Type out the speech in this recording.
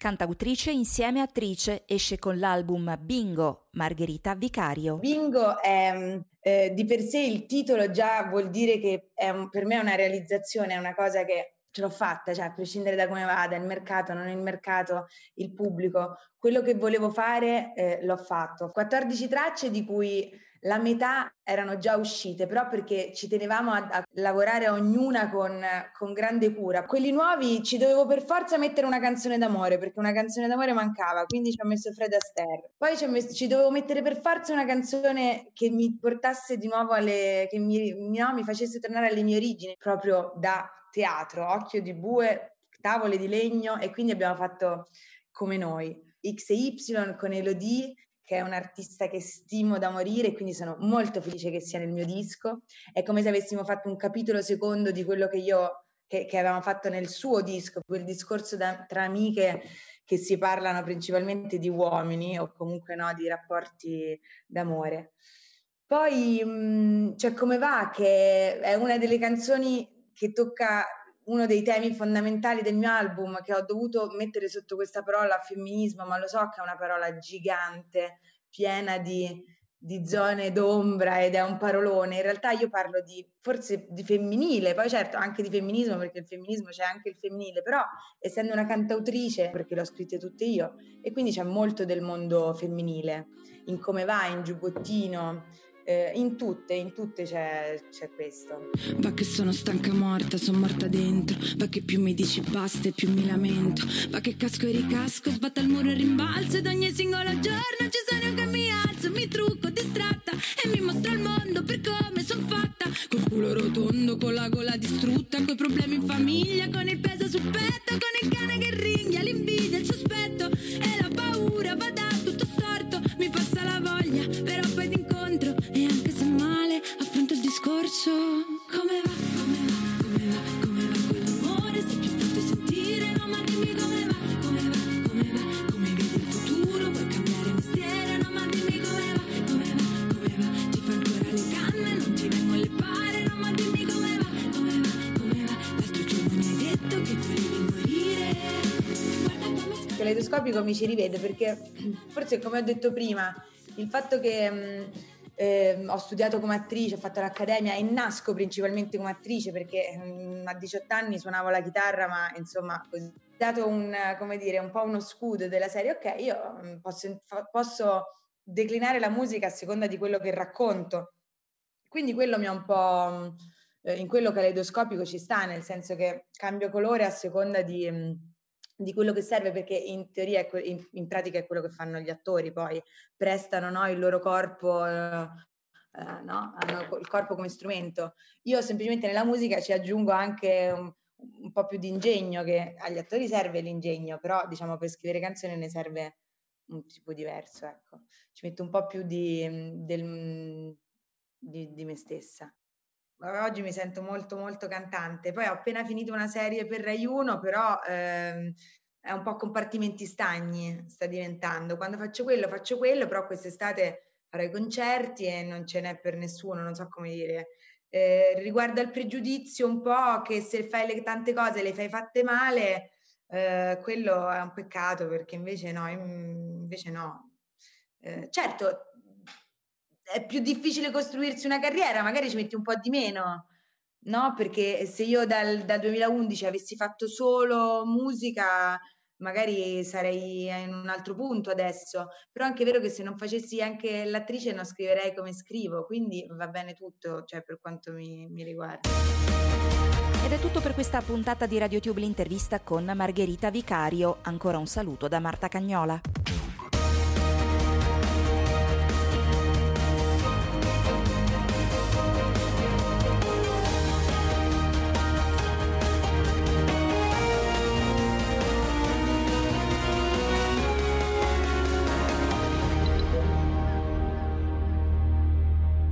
Cantautrice insieme attrice, esce con l'album Bingo, Margherita Vicario. Bingo è eh, di per sé il titolo già vuol dire che un, per me è una realizzazione, è una cosa che ce l'ho fatta, cioè a prescindere da come vada, il mercato, non il mercato, il pubblico, quello che volevo fare eh, l'ho fatto. 14 tracce di cui la metà erano già uscite, però perché ci tenevamo a, a lavorare ognuna con, con, grande cura. Quelli nuovi ci dovevo per forza mettere una canzone d'amore, perché una canzone d'amore mancava, quindi ci ho messo Fred Astaire. Poi ci, messo, ci dovevo mettere per forza una canzone che mi portasse di nuovo alle... che mi, no, mi facesse tornare alle mie origini, proprio da teatro, occhio di bue, tavole di legno, e quindi abbiamo fatto come noi. X e Y con Elodie che è un artista che stimo da morire, quindi sono molto felice che sia nel mio disco. È come se avessimo fatto un capitolo secondo di quello che io che, che avevamo fatto nel suo disco, quel discorso da, tra amiche che si parlano principalmente di uomini o comunque no, di rapporti d'amore. Poi, mh, cioè, come va, che è una delle canzoni che tocca uno dei temi fondamentali del mio album che ho dovuto mettere sotto questa parola femminismo, ma lo so che è una parola gigante, piena di, di zone d'ombra ed è un parolone. In realtà io parlo di forse di femminile, poi certo anche di femminismo perché il femminismo c'è anche il femminile, però essendo una cantautrice, perché le ho scritte tutte io, e quindi c'è molto del mondo femminile, in come va, in giubbottino, eh, in tutte, in tutte c'è, c'è, questo. Va che sono stanca morta, sono morta dentro. Va che più mi dici basta e più mi lamento. Va che casco e ricasco, sbatta il muro e rimbalzo. Ed ogni singolo giorno ci sono che mi alzo, mi trucco distratta e mi mostro il mondo per come son fatta. Col culo rotondo, con la gola distrutta, coi problemi in famiglia, con il peso sul petto, con il cane che ringhia, l'invidia, il sospetto e la paura va da tutto Caleidoscopico mi ci rivede perché forse come ho detto prima, il fatto che... Eh, ho studiato come attrice, ho fatto l'accademia e nasco principalmente come attrice perché mh, mm, a 18 anni suonavo la chitarra, ma insomma ho dato un, dire, un po' uno scudo della serie, ok, io mm, posso, posso declinare la musica a seconda di quello che racconto. Quindi quello mi ha un po', eh, in quello caleidoscopico ci sta, nel senso che cambio colore a seconda di di quello che serve perché in teoria que- in, in, pratica è quello che fanno gli attori poi prestano no, il loro corpo eh, eh, no? hanno il corpo come strumento io semplicemente nella musica ci aggiungo anche un, un, po' più di ingegno che agli attori serve l'ingegno però diciamo per scrivere canzoni ne serve un tipo diverso ecco ci metto un po' più di, del, di, di me stessa oggi mi sento molto molto cantante. Poi ho appena finito una serie per Rai 1, però ehm, è un po' compartimenti stagni sta diventando. Quando faccio quello, faccio quello, però quest'estate farò i concerti e non ce n'è per nessuno, non so come dire. Eh, riguardo al pregiudizio un po' che se fai le tante cose le fai fatte male, eh, quello è un peccato perché invece no, invece no. Eh, certo, è più difficile costruirsi una carriera, magari ci metti un po' di meno, no? Perché se io dal, dal 2011 avessi fatto solo musica, magari sarei in un altro punto adesso, però è anche vero che se non facessi anche l'attrice non scriverei come scrivo, quindi va bene tutto, cioè per quanto mi, mi riguarda. Ed è tutto per questa puntata di RadioTube l'intervista con Margherita Vicario. Ancora un saluto da Marta Cagnola.